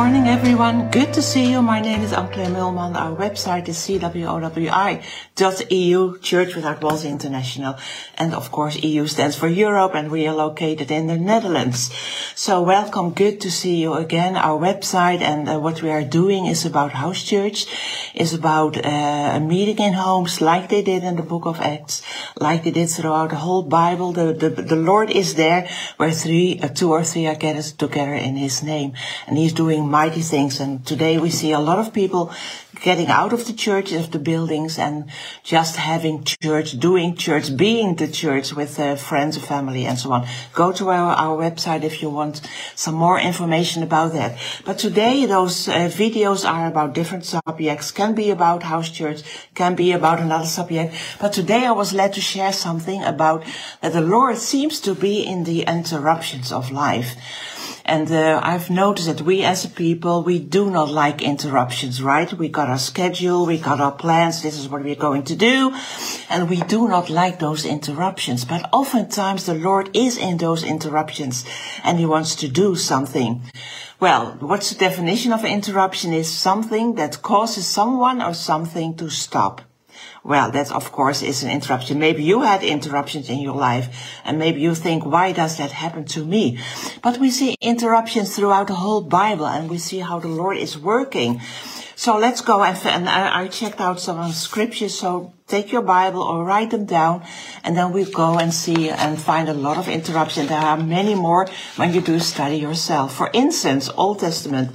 morning, everyone. Good to see you. My name is Ank Kleinmeulman. Our website is cwowi.eu, Church Without Walls International. And of course, EU stands for Europe, and we are located in the Netherlands. So welcome. Good to see you again. Our website and uh, what we are doing is about house church, is about uh, a meeting in homes like they did in the book of Acts, like they did throughout the whole Bible. The, the, the Lord is there where three, uh, two or three are gathered together in His name. And He's doing mighty things. And today we see a lot of people getting out of the church, of the buildings, and just having church, doing church, being the church with uh, friends, and family, and so on. Go to our, our website if you want some more information about that. But today those uh, videos are about different subjects, can be about house church, can be about another subject. But today I was led to share something about that the Lord seems to be in the interruptions of life. And uh, I've noticed that we as a people, we do not like interruptions, right? We got our schedule, we got our plans, this is what we're going to do. And we do not like those interruptions. But oftentimes the Lord is in those interruptions and he wants to do something. Well, what's the definition of interruption is something that causes someone or something to stop. Well, that of course is an interruption. Maybe you had interruptions in your life and maybe you think, why does that happen to me? But we see interruptions throughout the whole Bible and we see how the Lord is working. So let's go and, I checked out some scriptures. So take your Bible or write them down and then we go and see and find a lot of interruptions. There are many more when you do study yourself. For instance, Old Testament,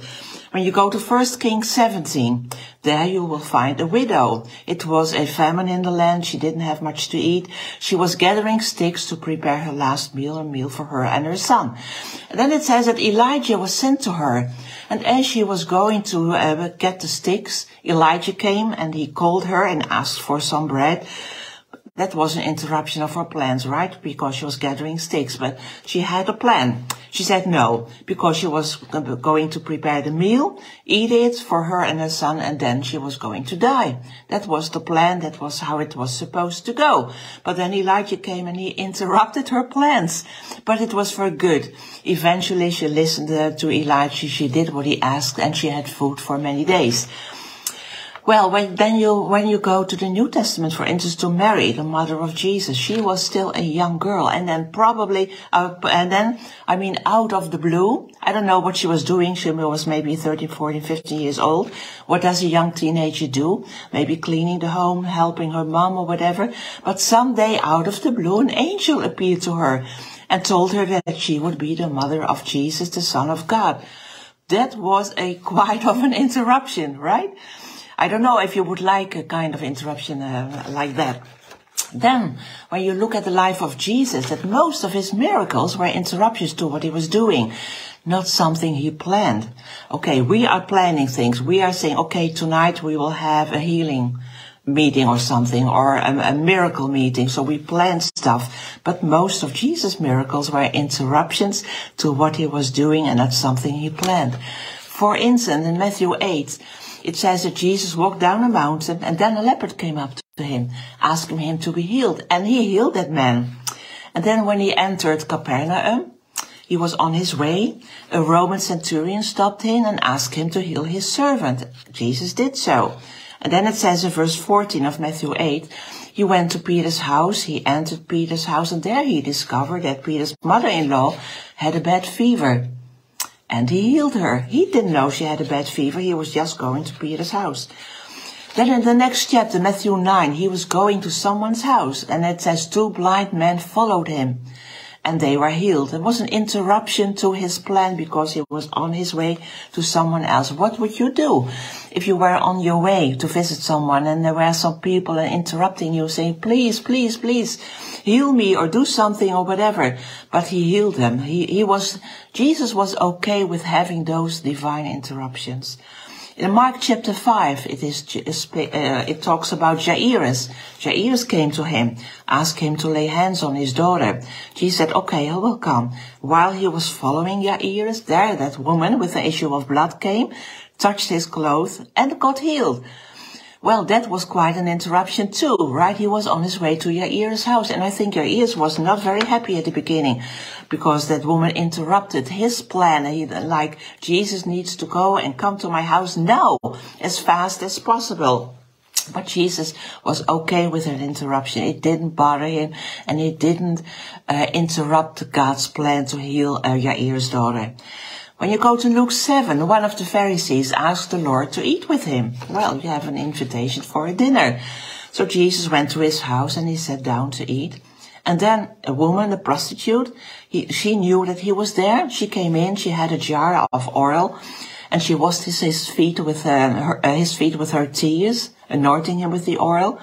when you go to 1 Kings 17, there you will find a widow. It was a famine in the land. She didn't have much to eat. She was gathering sticks to prepare her last meal, a meal for her and her son. And then it says that Elijah was sent to her. And as she was going to uh, get the sticks, Elijah came and he called her and asked for some bread. That was an interruption of her plans, right? Because she was gathering sticks, but she had a plan. She said no, because she was going to prepare the meal, eat it for her and her son, and then she was going to die. That was the plan. That was how it was supposed to go. But then Elijah came and he interrupted her plans. But it was for good. Eventually she listened to Elijah. She did what he asked and she had food for many days. Well, when, then you, when you go to the New Testament, for instance, to Mary, the mother of Jesus, she was still a young girl. And then probably, uh, and then, I mean, out of the blue, I don't know what she was doing. She was maybe 13, 14, 15 years old. What does a young teenager do? Maybe cleaning the home, helping her mom or whatever. But someday, out of the blue, an angel appeared to her and told her that she would be the mother of Jesus, the son of God. That was a quite of an interruption, right? I don't know if you would like a kind of interruption uh, like that. Then, when you look at the life of Jesus, that most of his miracles were interruptions to what he was doing, not something he planned. Okay, we are planning things. We are saying, okay, tonight we will have a healing meeting or something, or a, a miracle meeting. So we plan stuff. But most of Jesus' miracles were interruptions to what he was doing, and that's something he planned. For instance, in Matthew 8, it says that Jesus walked down a mountain and then a leopard came up to him, asking him to be healed. And he healed that man. And then when he entered Capernaum, he was on his way. A Roman centurion stopped him and asked him to heal his servant. Jesus did so. And then it says in verse 14 of Matthew 8, he went to Peter's house, he entered Peter's house, and there he discovered that Peter's mother-in-law had a bad fever. And he healed her. He didn't know she had a bad fever. He was just going to Peter's house. Then in the next chapter, Matthew 9, he was going to someone's house and it says two blind men followed him and they were healed. It was an interruption to his plan because he was on his way to someone else. What would you do if you were on your way to visit someone and there were some people interrupting you saying, please, please, please heal me or do something or whatever. But he healed them. He, he was, Jesus was okay with having those divine interruptions. In Mark chapter 5, it is, uh, it talks about Jairus. Jairus came to him, asked him to lay hands on his daughter. He said, okay, I will come. While he was following Jairus, there that woman with the issue of blood came, touched his clothes, and got healed. Well, that was quite an interruption too, right? He was on his way to Jairus' house, and I think Jairus was not very happy at the beginning because that woman interrupted his plan. He, like, Jesus needs to go and come to my house now, as fast as possible. But Jesus was okay with an interruption. It didn't bother him, and it didn't uh, interrupt God's plan to heal uh, Jairus' daughter. When you go to Luke 7, one of the Pharisees asked the Lord to eat with him. Well, you have an invitation for a dinner. So Jesus went to his house and he sat down to eat. And then a woman, a prostitute, he, she knew that he was there. She came in, she had a jar of oil, and she washed his, his feet with uh, her, uh, his feet with her tears, anointing him with the oil.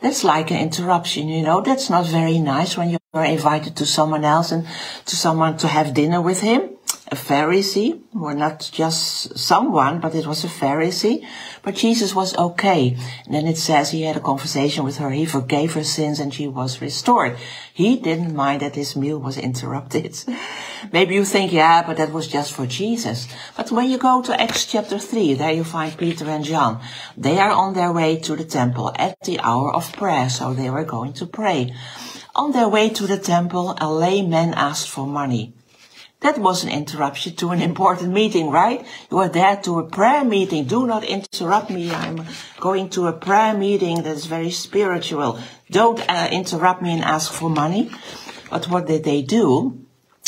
That's like an interruption, you know. That's not very nice when you're invited to someone else and to someone to have dinner with him a Pharisee, or not just someone, but it was a Pharisee. But Jesus was okay. And then it says he had a conversation with her. He forgave her sins and she was restored. He didn't mind that his meal was interrupted. Maybe you think, yeah, but that was just for Jesus. But when you go to Acts chapter 3, there you find Peter and John. They are on their way to the temple at the hour of prayer, so they were going to pray. On their way to the temple, a layman asked for money. That was an interruption to an important meeting, right? You are there to a prayer meeting. Do not interrupt me. I'm going to a prayer meeting that is very spiritual. Don't uh, interrupt me and ask for money. But what did they do?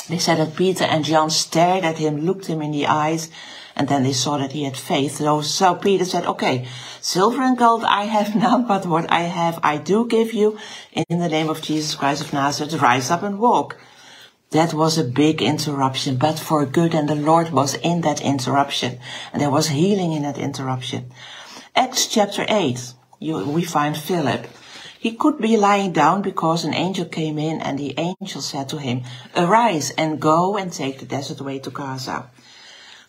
They said that Peter and John stared at him, looked him in the eyes, and then they saw that he had faith. So, so Peter said, okay, silver and gold I have none, but what I have I do give you. In the name of Jesus Christ of Nazareth, rise up and walk. That was a big interruption, but for good, and the Lord was in that interruption, and there was healing in that interruption. Acts chapter 8, you, we find Philip. He could be lying down because an angel came in and the angel said to him, Arise and go and take the desert way to Gaza.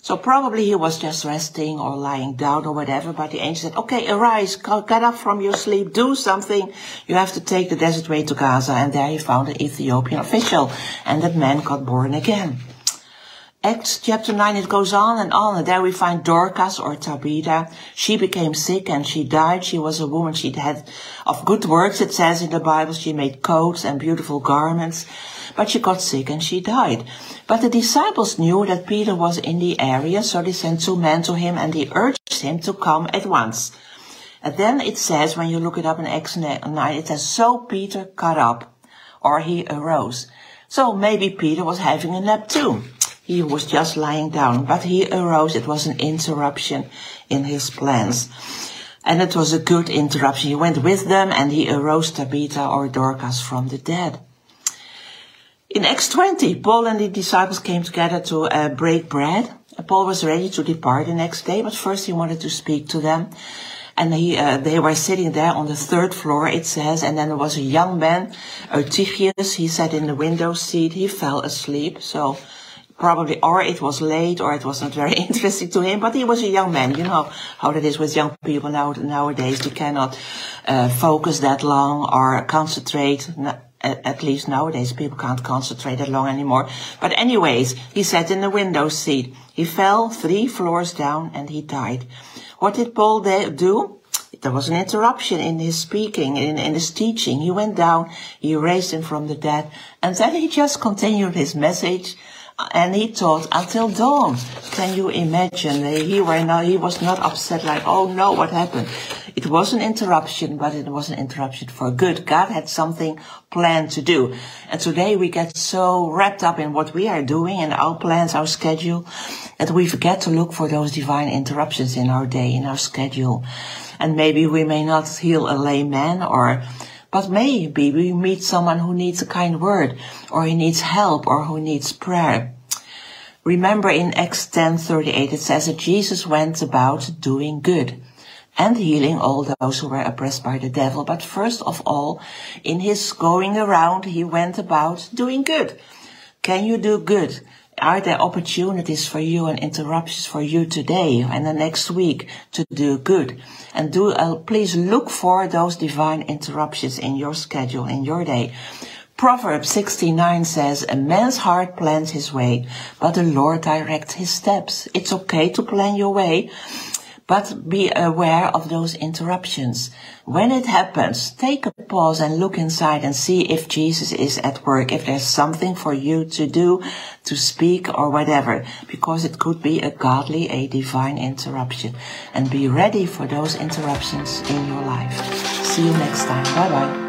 So probably he was just resting or lying down or whatever, but the angel said, okay, arise, get up from your sleep, do something. You have to take the desert way to Gaza. And there he found an Ethiopian official, and that man got born again. Acts chapter 9, it goes on and on. And there we find Dorcas or Tabitha. She became sick and she died. She was a woman. She had of good works, it says in the Bible. She made coats and beautiful garments. But she got sick and she died. But the disciples knew that Peter was in the area, so they sent two men to him and they urged him to come at once. And then it says, when you look it up in Acts 9, it says, so Peter got up, or he arose. So maybe Peter was having a nap too. He was just lying down, but he arose. It was an interruption in his plans. And it was a good interruption. He went with them and he arose Tabitha or Dorcas from the dead. In Acts 20, Paul and the disciples came together to uh, break bread. Paul was ready to depart the next day, but first he wanted to speak to them. And he, uh, they were sitting there on the third floor, it says, and then there was a young man, Eutychius, he sat in the window seat, he fell asleep, so probably, or it was late, or it was not very interesting to him, but he was a young man. You know how that is with young people now, nowadays. You cannot uh, focus that long or concentrate. At least nowadays, people can't concentrate that long anymore. But anyways, he sat in the window seat. He fell three floors down and he died. What did Paul do? There was an interruption in his speaking, in, in his teaching. He went down, he raised him from the dead, and then he just continued his message and he taught until dawn. Can you imagine? He were not, he was not upset like, oh no, what happened? It was an interruption, but it was an interruption for good. God had something planned to do. And today we get so wrapped up in what we are doing and our plans, our schedule, that we forget to look for those divine interruptions in our day, in our schedule. And maybe we may not heal a layman or but maybe we meet someone who needs a kind word, or he needs help, or who needs prayer. Remember in Acts 10:38 it says that Jesus went about doing good and healing all those who were oppressed by the devil. But first of all, in his going around, he went about doing good. Can you do good? Are there opportunities for you and interruptions for you today and the next week to do good? And do uh, please look for those divine interruptions in your schedule, in your day. Proverbs 69 says, a man's heart plans his way, but the Lord directs his steps. It's okay to plan your way, but be aware of those interruptions. When it happens, take a pause and look inside and see if Jesus is at work, if there's something for you to do, to speak or whatever, because it could be a godly, a divine interruption. And be ready for those interruptions in your life. See you next time. Bye bye.